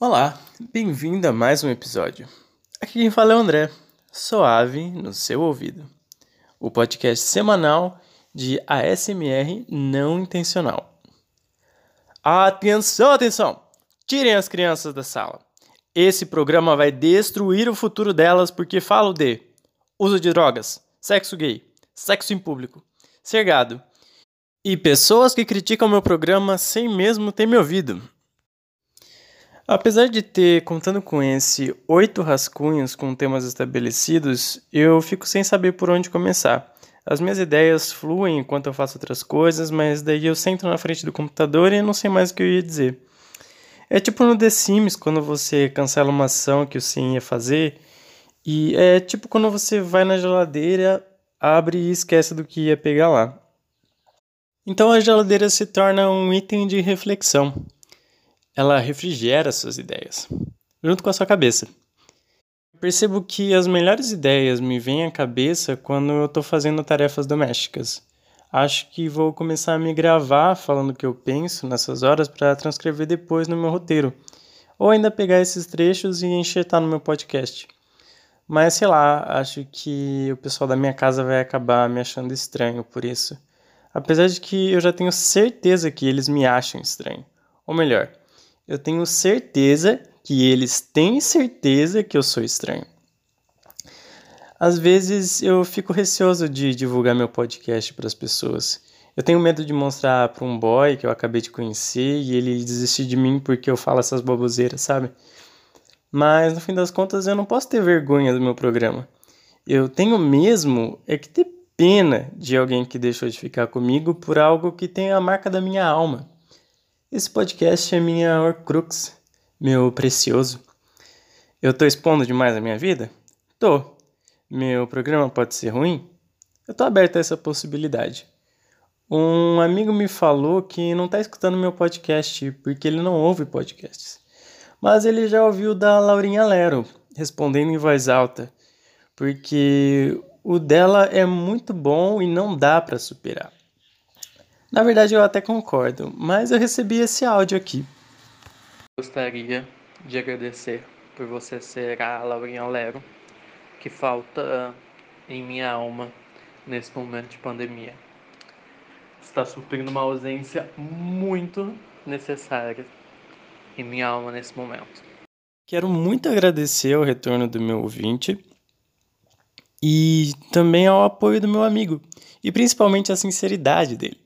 Olá, bem-vindo a mais um episódio. Aqui quem fala é o André, suave no seu ouvido. O podcast semanal de ASMR não intencional. Atenção, atenção! Tirem as crianças da sala. Esse programa vai destruir o futuro delas porque falo de uso de drogas, sexo gay, sexo em público, ser gado e pessoas que criticam meu programa sem mesmo ter me ouvido. Apesar de ter, contando com esse, oito rascunhos com temas estabelecidos, eu fico sem saber por onde começar. As minhas ideias fluem enquanto eu faço outras coisas, mas daí eu sento na frente do computador e não sei mais o que eu ia dizer. É tipo no The Sims, quando você cancela uma ação que o Sim ia fazer, e é tipo quando você vai na geladeira, abre e esquece do que ia pegar lá. Então a geladeira se torna um item de reflexão ela refrigera suas ideias, junto com a sua cabeça. Percebo que as melhores ideias me vêm à cabeça quando eu estou fazendo tarefas domésticas. Acho que vou começar a me gravar falando o que eu penso nessas horas para transcrever depois no meu roteiro, ou ainda pegar esses trechos e enxertar no meu podcast. Mas sei lá, acho que o pessoal da minha casa vai acabar me achando estranho por isso. Apesar de que eu já tenho certeza que eles me acham estranho. Ou melhor, eu tenho certeza que eles têm certeza que eu sou estranho. Às vezes eu fico receoso de divulgar meu podcast para as pessoas. Eu tenho medo de mostrar para um boy que eu acabei de conhecer e ele desistir de mim porque eu falo essas baboseiras, sabe? Mas no fim das contas eu não posso ter vergonha do meu programa. Eu tenho mesmo é que ter pena de alguém que deixou de ficar comigo por algo que tem a marca da minha alma. Esse podcast é minha Horcrux, meu precioso. Eu tô expondo demais a minha vida? Tô. Meu programa pode ser ruim? Eu tô aberto a essa possibilidade. Um amigo me falou que não tá escutando meu podcast porque ele não ouve podcasts. Mas ele já ouviu da Laurinha Lero, respondendo em voz alta, porque o dela é muito bom e não dá para superar. Na verdade, eu até concordo, mas eu recebi esse áudio aqui. Gostaria de agradecer por você ser a Laurinha Lero que falta em minha alma nesse momento de pandemia. Está suprindo uma ausência muito necessária em minha alma nesse momento. Quero muito agradecer ao retorno do meu ouvinte e também ao apoio do meu amigo e principalmente a sinceridade dele.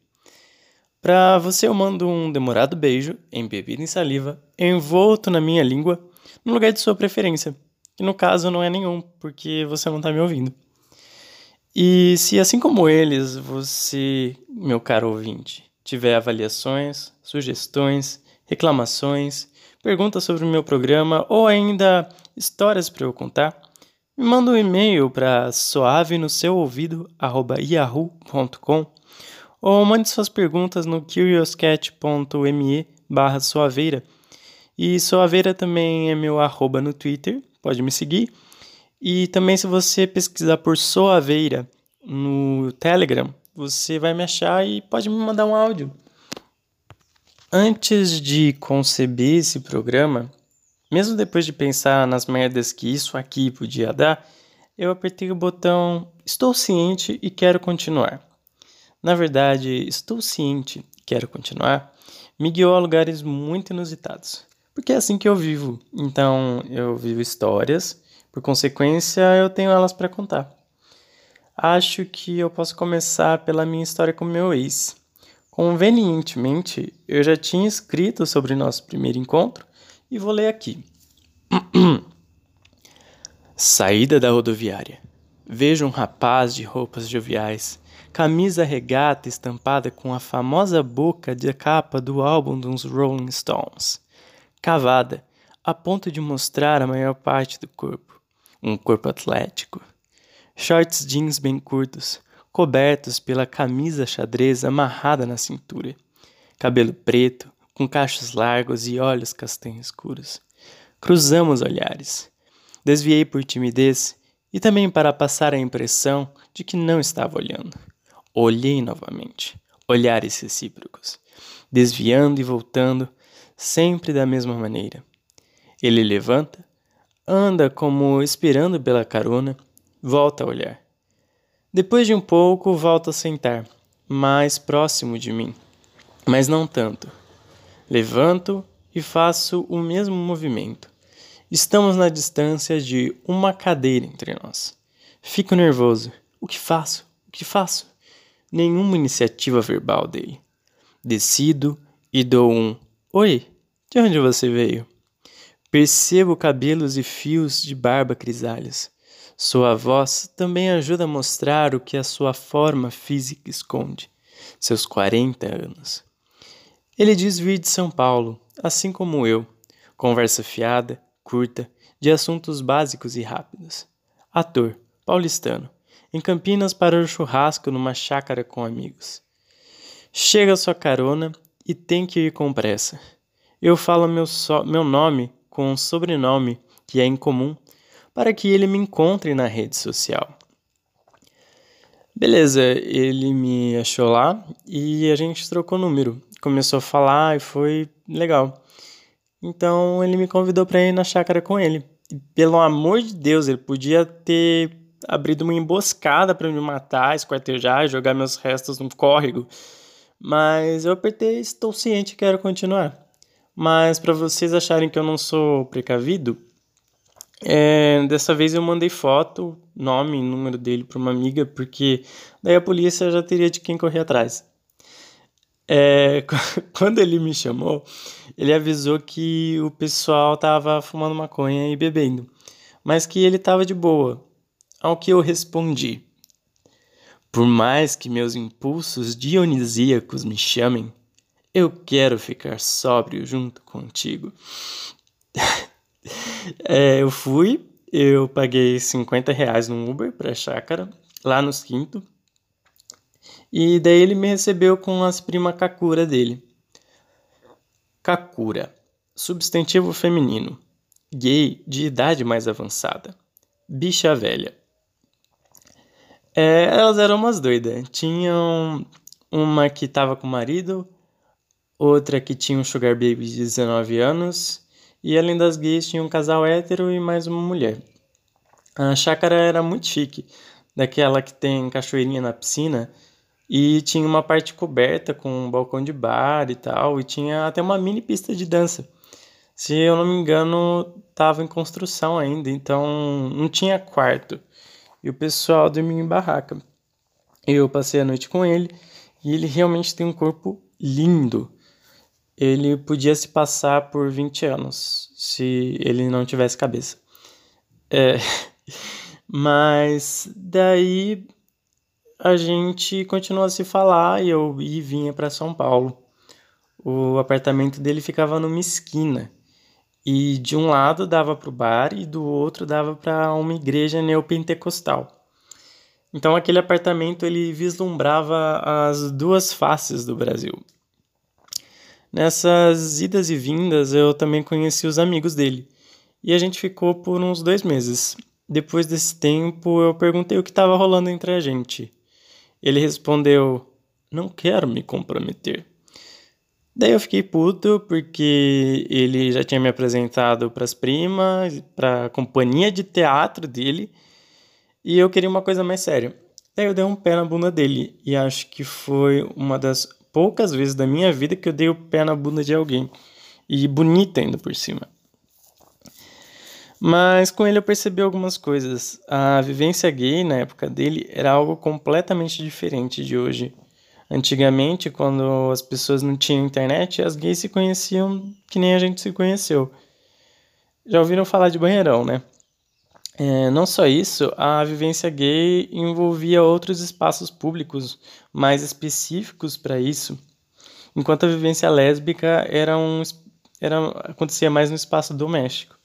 Para você eu mando um demorado beijo, embebido em saliva, envolto na minha língua, no lugar de sua preferência. Que no caso não é nenhum, porque você não está me ouvindo. E se assim como eles, você, meu caro ouvinte, tiver avaliações, sugestões, reclamações, perguntas sobre o meu programa ou ainda histórias para eu contar, me manda um e-mail para suave no seu ouvido yahoo.com ou mande suas perguntas no curiouscat.me barra suaveira. E suaveira também é meu arroba no Twitter, pode me seguir. E também se você pesquisar por suaveira no Telegram, você vai me achar e pode me mandar um áudio. Antes de conceber esse programa, mesmo depois de pensar nas merdas que isso aqui podia dar, eu apertei o botão Estou ciente e quero continuar na verdade, estou ciente, quero continuar, me guiou a lugares muito inusitados. Porque é assim que eu vivo. Então, eu vivo histórias, por consequência, eu tenho elas para contar. Acho que eu posso começar pela minha história com meu ex. Convenientemente, eu já tinha escrito sobre nosso primeiro encontro e vou ler aqui. Saída da rodoviária. Vejo um rapaz de roupas joviais camisa regata estampada com a famosa boca de capa do álbum dos Rolling Stones, cavada a ponto de mostrar a maior parte do corpo, um corpo atlético. Shorts jeans bem curtos, cobertos pela camisa xadrez amarrada na cintura, cabelo preto, com cachos largos e olhos castanhos escuros. Cruzamos olhares. Desviei por timidez e também para passar a impressão de que não estava olhando. Olhei novamente, olhares recíprocos, desviando e voltando, sempre da mesma maneira. Ele levanta, anda como esperando pela carona, volta a olhar. Depois de um pouco, volta a sentar, mais próximo de mim, mas não tanto. Levanto e faço o mesmo movimento. Estamos na distância de uma cadeira entre nós. Fico nervoso. O que faço? O que faço? Nenhuma iniciativa verbal dele. Decido e dou um Oi, de onde você veio? Percebo cabelos e fios de barba grisalhos. Sua voz também ajuda a mostrar o que a sua forma física esconde, seus 40 anos. Ele diz vir de São Paulo, assim como eu. Conversa fiada, curta, de assuntos básicos e rápidos. Ator, paulistano, em Campinas para o churrasco numa chácara com amigos. Chega sua carona e tem que ir com pressa. Eu falo meu, so meu nome com um sobrenome que é incomum para que ele me encontre na rede social. Beleza, ele me achou lá e a gente trocou número. Começou a falar e foi legal. Então ele me convidou para ir na chácara com ele. E, pelo amor de Deus, ele podia ter abrido uma emboscada para me matar, esquartejar, jogar meus restos no córrego. Mas eu apertei, estou ciente que quero continuar. Mas para vocês acharem que eu não sou precavido, é, dessa vez eu mandei foto, nome e número dele para uma amiga, porque daí a polícia já teria de quem correr atrás. É, quando ele me chamou, ele avisou que o pessoal tava fumando maconha e bebendo, mas que ele tava de boa. Ao que eu respondi: Por mais que meus impulsos dionisíacos me chamem, eu quero ficar sóbrio junto contigo. é, eu fui, eu paguei 50 reais no Uber pra chácara, lá nos Quinto. E daí ele me recebeu com as prima Kakura dele. Kakura, substantivo feminino, gay de idade mais avançada, bicha velha. É, elas eram umas doidas. Tinham uma que tava com o marido, outra que tinha um sugar baby de 19 anos e além das gays, tinha um casal hétero e mais uma mulher. A chácara era muito chique, daquela que tem cachoeirinha na piscina, e tinha uma parte coberta com um balcão de bar e tal, e tinha até uma mini pista de dança. Se eu não me engano, estava em construção ainda, então não tinha quarto. E o pessoal dormia em barraca. Eu passei a noite com ele e ele realmente tem um corpo lindo ele podia se passar por 20 anos se ele não tivesse cabeça. É, mas daí a gente continuou a se falar e eu e vinha para São Paulo. O apartamento dele ficava numa esquina e de um lado dava para o bar e do outro dava para uma igreja neopentecostal. Então aquele apartamento ele vislumbrava as duas faces do Brasil. Nessas idas e vindas, eu também conheci os amigos dele. E a gente ficou por uns dois meses. Depois desse tempo, eu perguntei o que estava rolando entre a gente. Ele respondeu: Não quero me comprometer. Daí eu fiquei puto porque ele já tinha me apresentado para as primas, para a companhia de teatro dele, e eu queria uma coisa mais séria. Daí eu dei um pé na bunda dele e acho que foi uma das poucas vezes da minha vida que eu dei o pé na bunda de alguém. E bonita ainda por cima. Mas com ele eu percebi algumas coisas. A vivência gay na época dele era algo completamente diferente de hoje. Antigamente, quando as pessoas não tinham internet, as gays se conheciam que nem a gente se conheceu. Já ouviram falar de banheirão, né? É, não só isso, a vivência gay envolvia outros espaços públicos mais específicos para isso, enquanto a vivência lésbica era um, era, acontecia mais no espaço doméstico.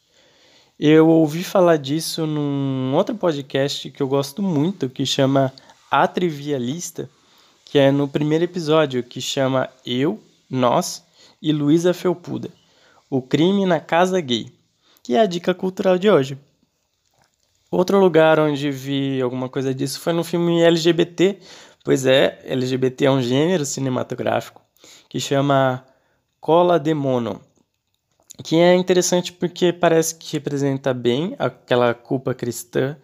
Eu ouvi falar disso num outro podcast que eu gosto muito, que chama A Trivialista, que é no primeiro episódio, que chama Eu, Nós e Luísa Felpuda, o crime na casa gay, que é a dica cultural de hoje. Outro lugar onde vi alguma coisa disso foi no filme LGBT, pois é, LGBT é um gênero cinematográfico que chama Cola de Mono. que é interessante porque parece que representa bem aquela culpa cristã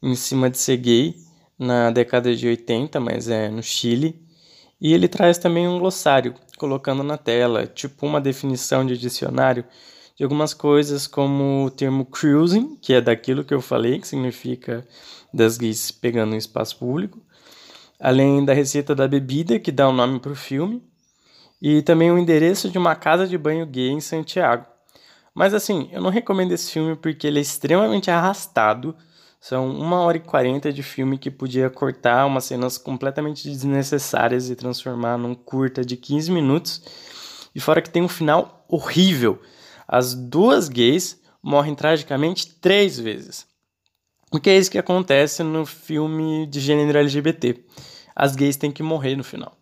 em cima de ser gay na década de 80, mas é no Chile. E ele traz também um glossário, colocando na tela, tipo uma definição de dicionário de algumas coisas, como o termo cruising, que é daquilo que eu falei, que significa das gays pegando um espaço público, além da receita da bebida, que dá o um nome para o filme, e também o endereço de uma casa de banho gay em Santiago. Mas assim, eu não recomendo esse filme porque ele é extremamente arrastado. São uma hora e quarenta de filme que podia cortar umas cenas completamente desnecessárias e transformar num curta de 15 minutos. E fora que tem um final horrível. As duas gays morrem tragicamente três vezes. O que é isso que acontece no filme de gênero LGBT. As gays têm que morrer no final.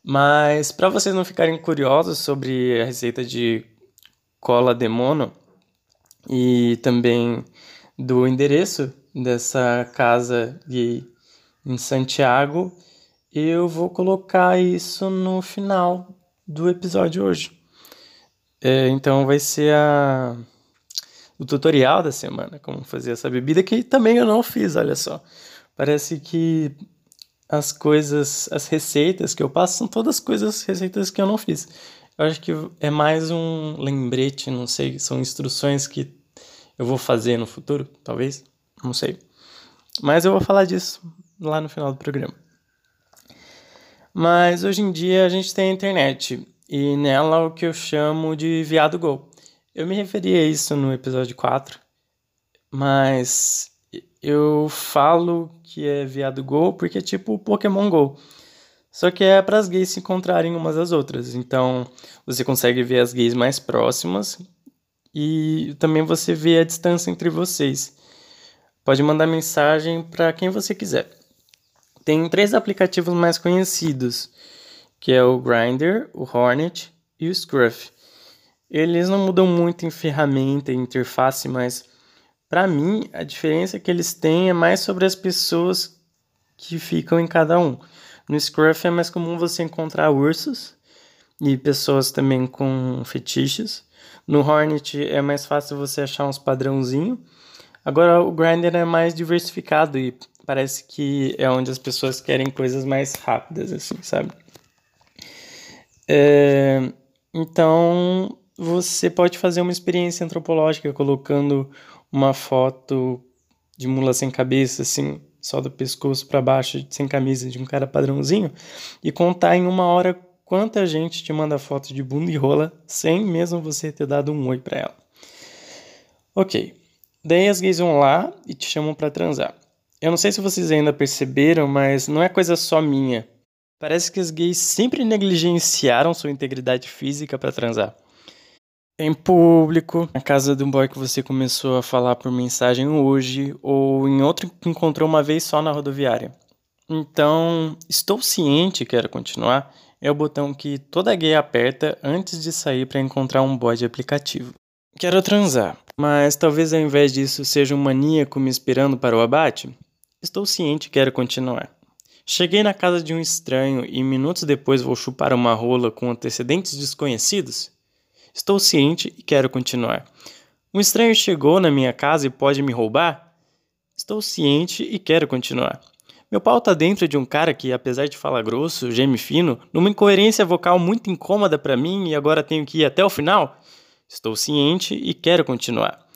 Mas para vocês não ficarem curiosos sobre a receita de cola de mono e também do endereço dessa casa de, em Santiago, eu vou colocar isso no final do episódio hoje. É, então vai ser a, o tutorial da semana, como fazer essa bebida, que também eu não fiz, olha só. Parece que as coisas, as receitas que eu passo são todas coisas, receitas que eu não fiz. Eu acho que é mais um lembrete, não sei, são instruções que eu vou fazer no futuro, talvez, não sei. Mas eu vou falar disso lá no final do programa. Mas hoje em dia a gente tem a internet e nela o que eu chamo de viado gol. Eu me referi a isso no episódio 4, mas eu falo que é viado Go porque é tipo Pokémon Go. Só que é para as gays se encontrarem umas às outras. Então você consegue ver as gays mais próximas e também você vê a distância entre vocês. Pode mandar mensagem para quem você quiser. Tem três aplicativos mais conhecidos, que é o Grindr, o Hornet e o Scruff. Eles não mudam muito em ferramenta, em interface, mas para mim, a diferença que eles têm é mais sobre as pessoas que ficam em cada um. No Scruff é mais comum você encontrar ursos e pessoas também com fetiches. No Hornet é mais fácil você achar uns padrãozinho. Agora o Grindr é mais diversificado e parece que é onde as pessoas querem coisas mais rápidas, assim, sabe? É, então você pode fazer uma experiência antropológica colocando uma foto de mula sem cabeça, assim, só do pescoço para baixo, sem camisa, de um cara padrãozinho, e contar em uma hora quanta gente te manda foto de bunda e rola sem mesmo você ter dado um oi para ela. Ok. Daí as gays vão lá e te chamam para transar. Eu não sei se vocês ainda perceberam, mas não é coisa só minha. Parece que as gays sempre negligenciaram sua integridade física para transar em público, na casa de um boy que você começou a falar por mensagem hoje, ou em outro que encontrou uma vez só na rodoviária. Então, estou ciente, quero continuar, é o botão que toda gay aperta antes de sair para encontrar um boy de aplicativo. Quero transar, mas talvez ao invés disso seja um maníaco me esperando para o abate? Estou ciente, quero continuar. Cheguei na casa de um estranho e minutos depois vou chupar uma rola com antecedentes desconhecidos? Estou ciente e quero continuar. Um estranho chegou na minha casa e pode me roubar? Estou ciente e quero continuar. Meu pau tá dentro de um cara que, apesar de falar grosso, geme fino, numa incoerência vocal muito incômoda para mim e agora tenho que ir até o final? Estou ciente e quero continuar.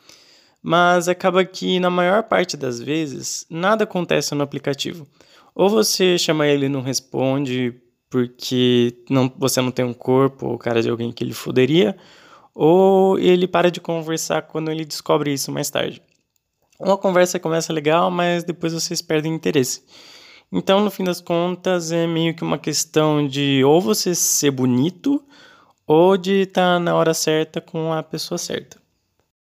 Mas acaba que, na maior parte das vezes, nada acontece no aplicativo. Ou você chama ele e não responde porque não, você não tem um corpo ou cara de alguém que ele foderia, ou ele para de conversar quando ele descobre isso mais tarde. Uma conversa começa legal, mas depois vocês perdem interesse. Então, no fim das contas, é meio que uma questão de ou você ser bonito ou de estar tá na hora certa com a pessoa certa.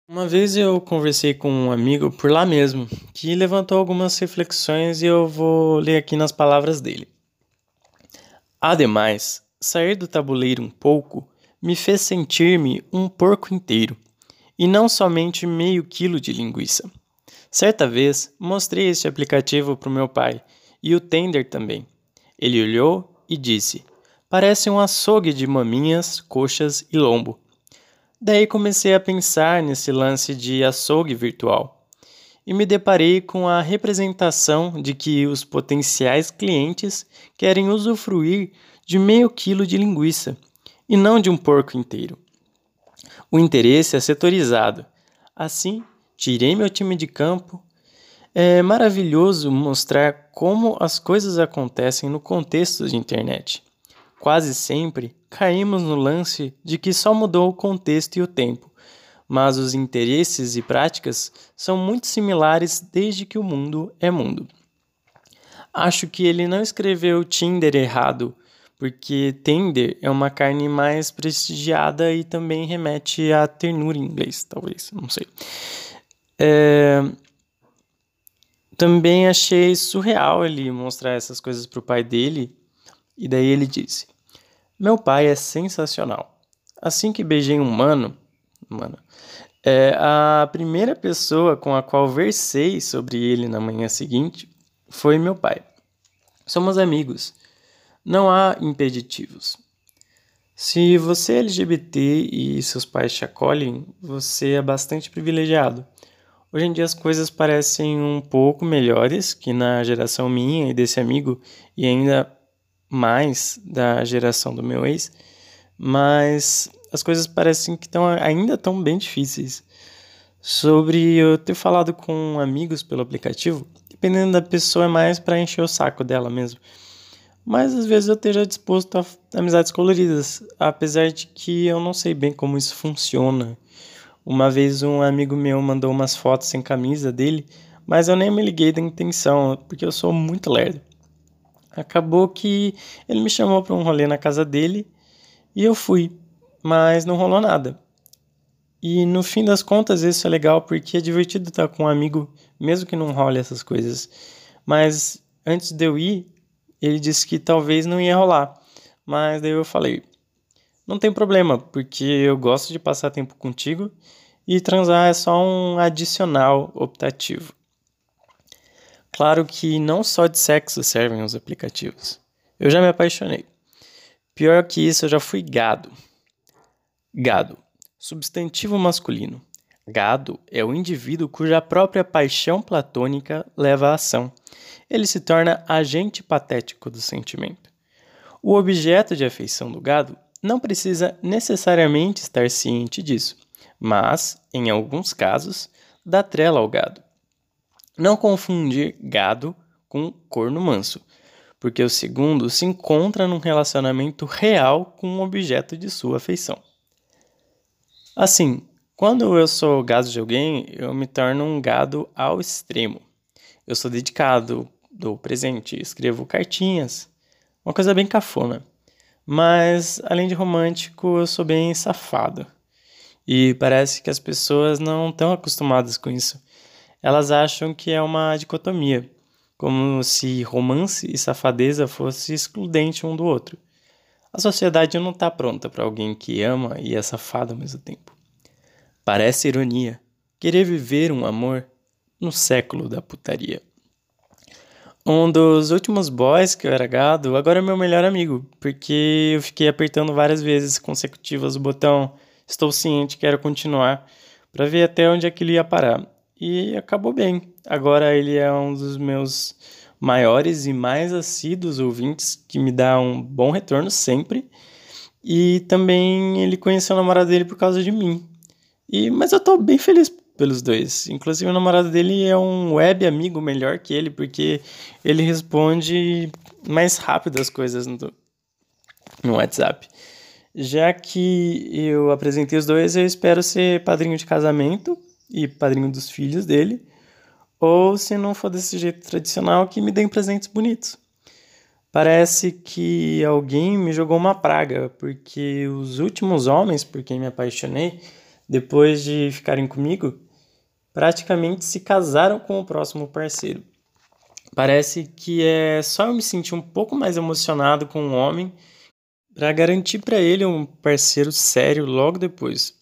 Uma vez eu conversei com um amigo por lá mesmo, que levantou algumas reflexões e eu vou ler aqui nas palavras dele. Ademais, sair do tabuleiro um pouco me fez sentir-me um porco inteiro, e não somente meio quilo de linguiça. Certa vez mostrei este aplicativo para o meu pai e o tender também. Ele olhou e disse: Parece um açougue de maminhas, coxas e lombo. Daí comecei a pensar nesse lance de açougue virtual e me deparei com a representação de que os potenciais clientes querem usufruir de meio quilo de linguiça e não de um porco inteiro. O interesse é setorizado. Assim, tirei meu time de campo. É maravilhoso mostrar como as coisas acontecem no contexto de internet. Quase sempre caímos no lance de que só mudou o contexto e o tempo, mas os interesses e práticas são muito similares desde que o mundo é mundo. Acho que ele não escreveu Tinder errado, porque tender é uma carne mais prestigiada e também remete à ternura em inglês, talvez, não sei. É... Também achei surreal ele mostrar essas coisas para o pai dele, e daí ele disse: Meu pai é sensacional. Assim que beijei um mano, mano, é, a primeira pessoa com a qual versei sobre ele na manhã seguinte foi meu pai. Somos amigos não há impeditivos. Se você é LGBT e seus pais te acolhem, você é bastante privilegiado. Hoje em dia as coisas parecem um pouco melhores que na geração minha e desse amigo, e ainda mais da geração do meu ex, mas as coisas parecem que estão ainda tão bem difíceis. Sobre eu ter falado com amigos pelo aplicativo, dependendo da pessoa é mais para encher o saco dela mesmo mas às vezes eu esteja disposto a amizades coloridas, apesar de que eu não sei bem como isso funciona. Uma vez um amigo meu mandou umas fotos sem camisa dele, mas eu nem me liguei da intenção, porque eu sou muito lerdo. Acabou que ele me chamou para um rolê na casa dele e eu fui, mas não rolou nada. E no fim das contas isso é legal porque é divertido estar com um amigo, mesmo que não role essas coisas. Mas antes de eu ir, ele disse que talvez não ia rolar. Mas daí eu falei: não tem problema, porque eu gosto de passar tempo contigo e transar é só um adicional optativo. Claro que não só de sexo servem os aplicativos. Eu já me apaixonei. Pior que isso, eu já fui gado. Gado, substantivo masculino. Gado é o indivíduo cuja própria paixão platônica leva à ação ele se torna agente patético do sentimento. O objeto de afeição do gado não precisa necessariamente estar ciente disso, mas, em alguns casos, dá trela ao gado. Não confundir gado com corno manso, porque o segundo se encontra num relacionamento real com o objeto de sua afeição. Assim, quando eu sou gado de alguém, eu me torno um gado ao extremo. Eu sou dedicado, dou presente, escrevo cartinhas. Uma coisa bem cafona. Mas, além de romântico, eu sou bem safado. E parece que as pessoas não estão acostumadas com isso. Elas acham que é uma dicotomia, como se romance e safadeza fosse excludente um do outro. A sociedade não está pronta para alguém que ama e é safado ao mesmo tempo. Parece ironia querer viver um amor no século da putaria. Um dos últimos boys que eu era gado, agora é meu melhor amigo, porque eu fiquei apertando várias vezes consecutivas o botão Estou ciente, quero continuar, para ver até onde aquilo ia parar. E acabou bem. Agora ele é um dos meus maiores e mais assíduos ouvintes, que me dá um bom retorno sempre. E também ele conheceu a namorada dele por causa de mim. E, mas eu tô bem feliz pelos dois. Inclusive, o namorado dele é um web amigo melhor que ele, porque ele responde mais rápido as coisas no, no WhatsApp. Já que eu apresentei os dois, eu espero ser padrinho de casamento e padrinho dos filhos dele. Ou, se não for desse jeito tradicional, que me deem presentes bonitos. Parece que alguém me jogou uma praga, porque os últimos homens por quem me apaixonei, depois de ficarem comigo, praticamente se casaram com o próximo parceiro. Parece que é só eu me sentir um pouco mais emocionado com um homem para garantir para ele um parceiro sério logo depois.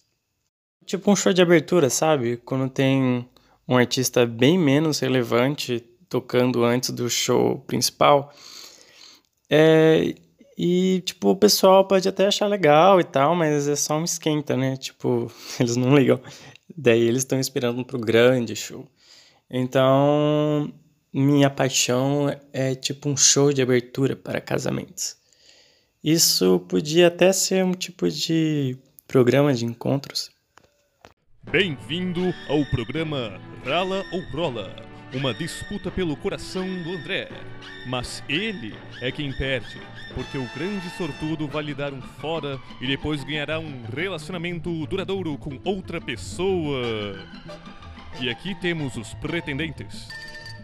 Tipo um show de abertura, sabe? Quando tem um artista bem menos relevante tocando antes do show principal. É, E, tipo, o pessoal pode até achar legal e tal, mas é só um esquenta, né? Tipo, eles não ligam. Daí eles estão esperando pro grande show. Então, minha paixão é tipo um show de abertura para casamentos. Isso podia até ser um tipo de programa de encontros. Bem-vindo ao programa Rala ou Rola, uma disputa pelo coração do André. Mas ele é quem perde, porque o grande sortudo vai lhe dar um fora e depois ganhará um relacionamento duradouro com outra pessoa. E aqui temos os pretendentes.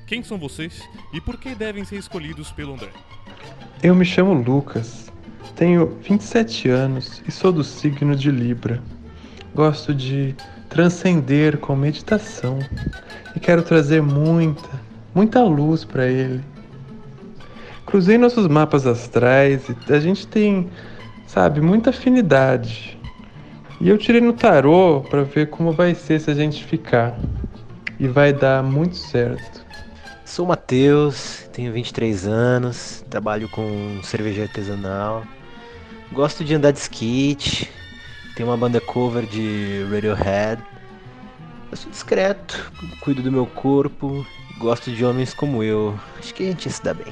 Quem são vocês e por que devem ser escolhidos pelo André? Eu me chamo Lucas, tenho 27 anos e sou do signo de Libra. Gosto de transcender com meditação e quero trazer muita, muita luz para ele. Cruzei nossos mapas astrais e a gente tem, sabe, muita afinidade. E eu tirei no tarô para ver como vai ser se a gente ficar. E vai dar muito certo. Sou Matheus, tenho 23 anos, trabalho com cerveja artesanal. Gosto de andar de skate, tenho uma banda cover de Radiohead. Eu sou discreto, cuido do meu corpo, gosto de homens como eu. Acho que a gente se dá bem.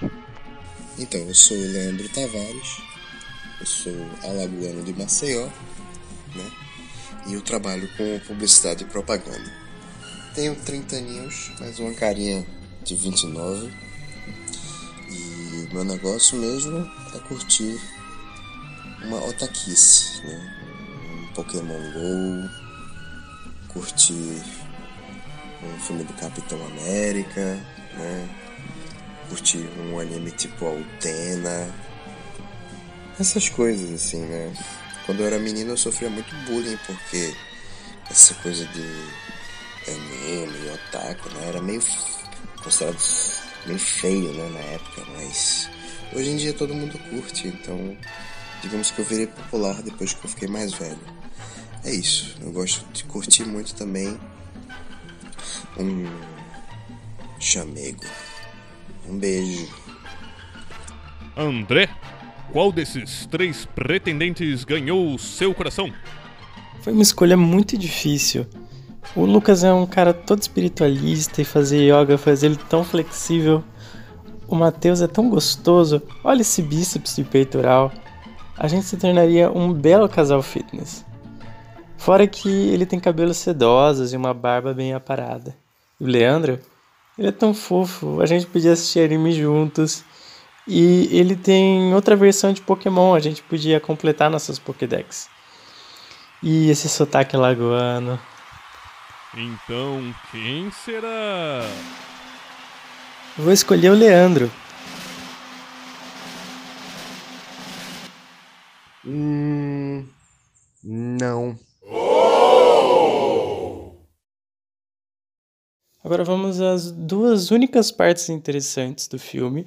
Então, eu sou o Leandro Tavares, eu sou alagoano de Maceió, né? E eu trabalho com publicidade e propaganda. Tenho 30 aninhos, mas uma carinha de 29. E meu negócio mesmo é curtir uma otaquice, né? Pokémon GO, curtir um filme do Capitão América, né? Curtir um anime tipo Altena. Essas coisas assim, né? Quando eu era menino eu sofria muito bullying porque essa coisa de anime e otaku, né? Era meio considerado meio feio, né, na época, mas hoje em dia todo mundo curte, então digamos que eu virei popular depois que eu fiquei mais velho. É isso, eu gosto de curtir muito também um chamego. Um beijo. André, qual desses três pretendentes ganhou o seu coração? Foi uma escolha muito difícil. O Lucas é um cara todo espiritualista e fazer yoga faz ele tão flexível. O Matheus é tão gostoso. Olha esse bíceps e peitoral. A gente se tornaria um belo casal fitness. Fora que ele tem cabelos sedosos e uma barba bem aparada. E o Leandro, ele é tão fofo. A gente podia assistir anime juntos. E ele tem outra versão de Pokémon. A gente podia completar nossas Pokédex. E esse sotaque lagoano. Então, quem será? Vou escolher o Leandro. Hum. Não. Agora vamos às duas únicas partes interessantes do filme.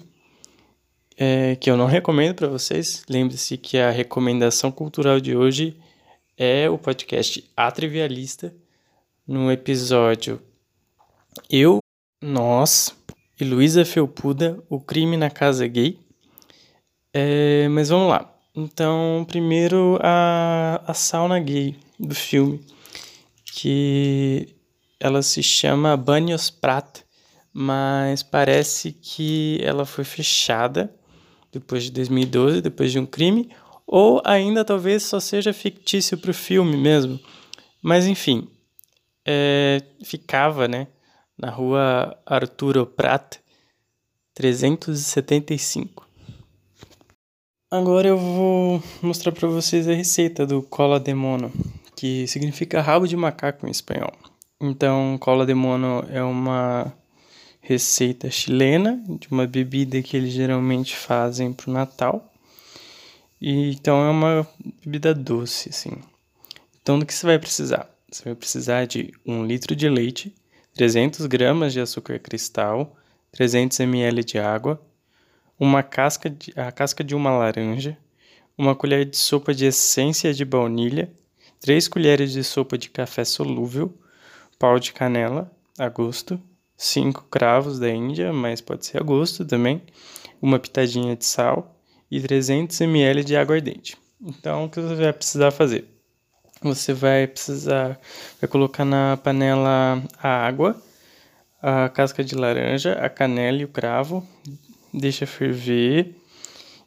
É, que eu não recomendo para vocês. Lembre-se que a recomendação cultural de hoje é o podcast A Trivialista no episódio Eu, Nós e Luísa Felpuda, O Crime na Casa Gay. É, mas vamos lá. Então, primeiro a, a sauna gay do filme, que ela se chama Banhos Prat, mas parece que ela foi fechada depois de 2012, depois de um crime, ou ainda talvez só seja fictício para o filme mesmo. Mas enfim, é, ficava, né, na rua Arturo Prat, 375. Agora eu vou mostrar para vocês a receita do cola de mono, que significa rabo de macaco em espanhol. Então, cola de mono é uma receita chilena de uma bebida que eles geralmente fazem para o Natal. E, então é uma bebida doce, assim. Então, do que você vai precisar? Você vai precisar de 1 litro de leite, 300 gramas de açúcar cristal, 300 ml de água, uma casca de, a casca de uma laranja, uma colher de sopa de essência de baunilha, 3 colheres de sopa de café solúvel, pau de canela, a gosto, 5 cravos da Índia, mas pode ser a gosto também, uma pitadinha de sal e 300 ml de aguardente. Então, o que você vai precisar fazer? Você vai precisar vai colocar na panela a água, a casca de laranja, a canela e o cravo, deixa ferver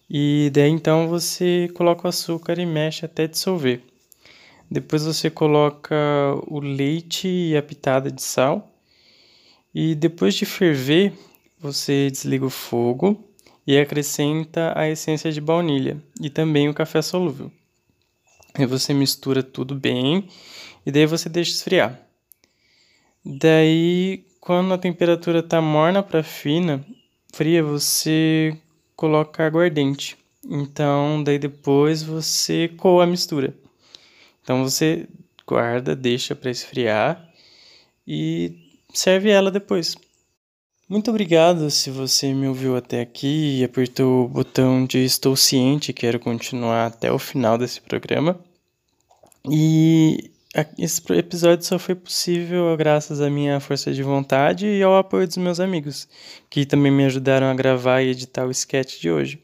e daí então você coloca o açúcar e mexe até dissolver. Depois você coloca o leite e a pitada de sal. E depois de ferver, você desliga o fogo e acrescenta a essência de baunilha e também o café solúvel. Aí você mistura tudo bem e daí você deixa esfriar. Daí, quando a temperatura está morna para fina, fria, você coloca aguardente. Então, daí depois você coa a mistura. Então você guarda, deixa para esfriar e serve ela depois. Muito obrigado se você me ouviu até aqui e apertou o botão de estou ciente, quero continuar até o final desse programa. E esse episódio só foi possível graças à minha força de vontade e ao apoio dos meus amigos, que também me ajudaram a gravar e editar o sketch de hoje.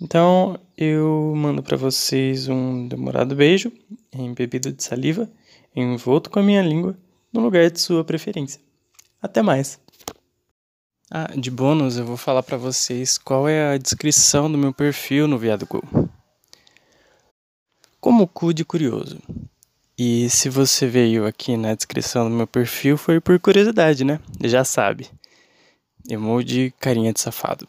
Então, eu mando para vocês um demorado beijo, embebido de saliva, envolto com a minha língua, no lugar de sua preferência. Até mais! Ah, de bônus, eu vou falar para vocês qual é a descrição do meu perfil no Viado Go. Como cu de curioso. E se você veio aqui na descrição do meu perfil, foi por curiosidade, né? Já sabe. Emoji carinha de safado.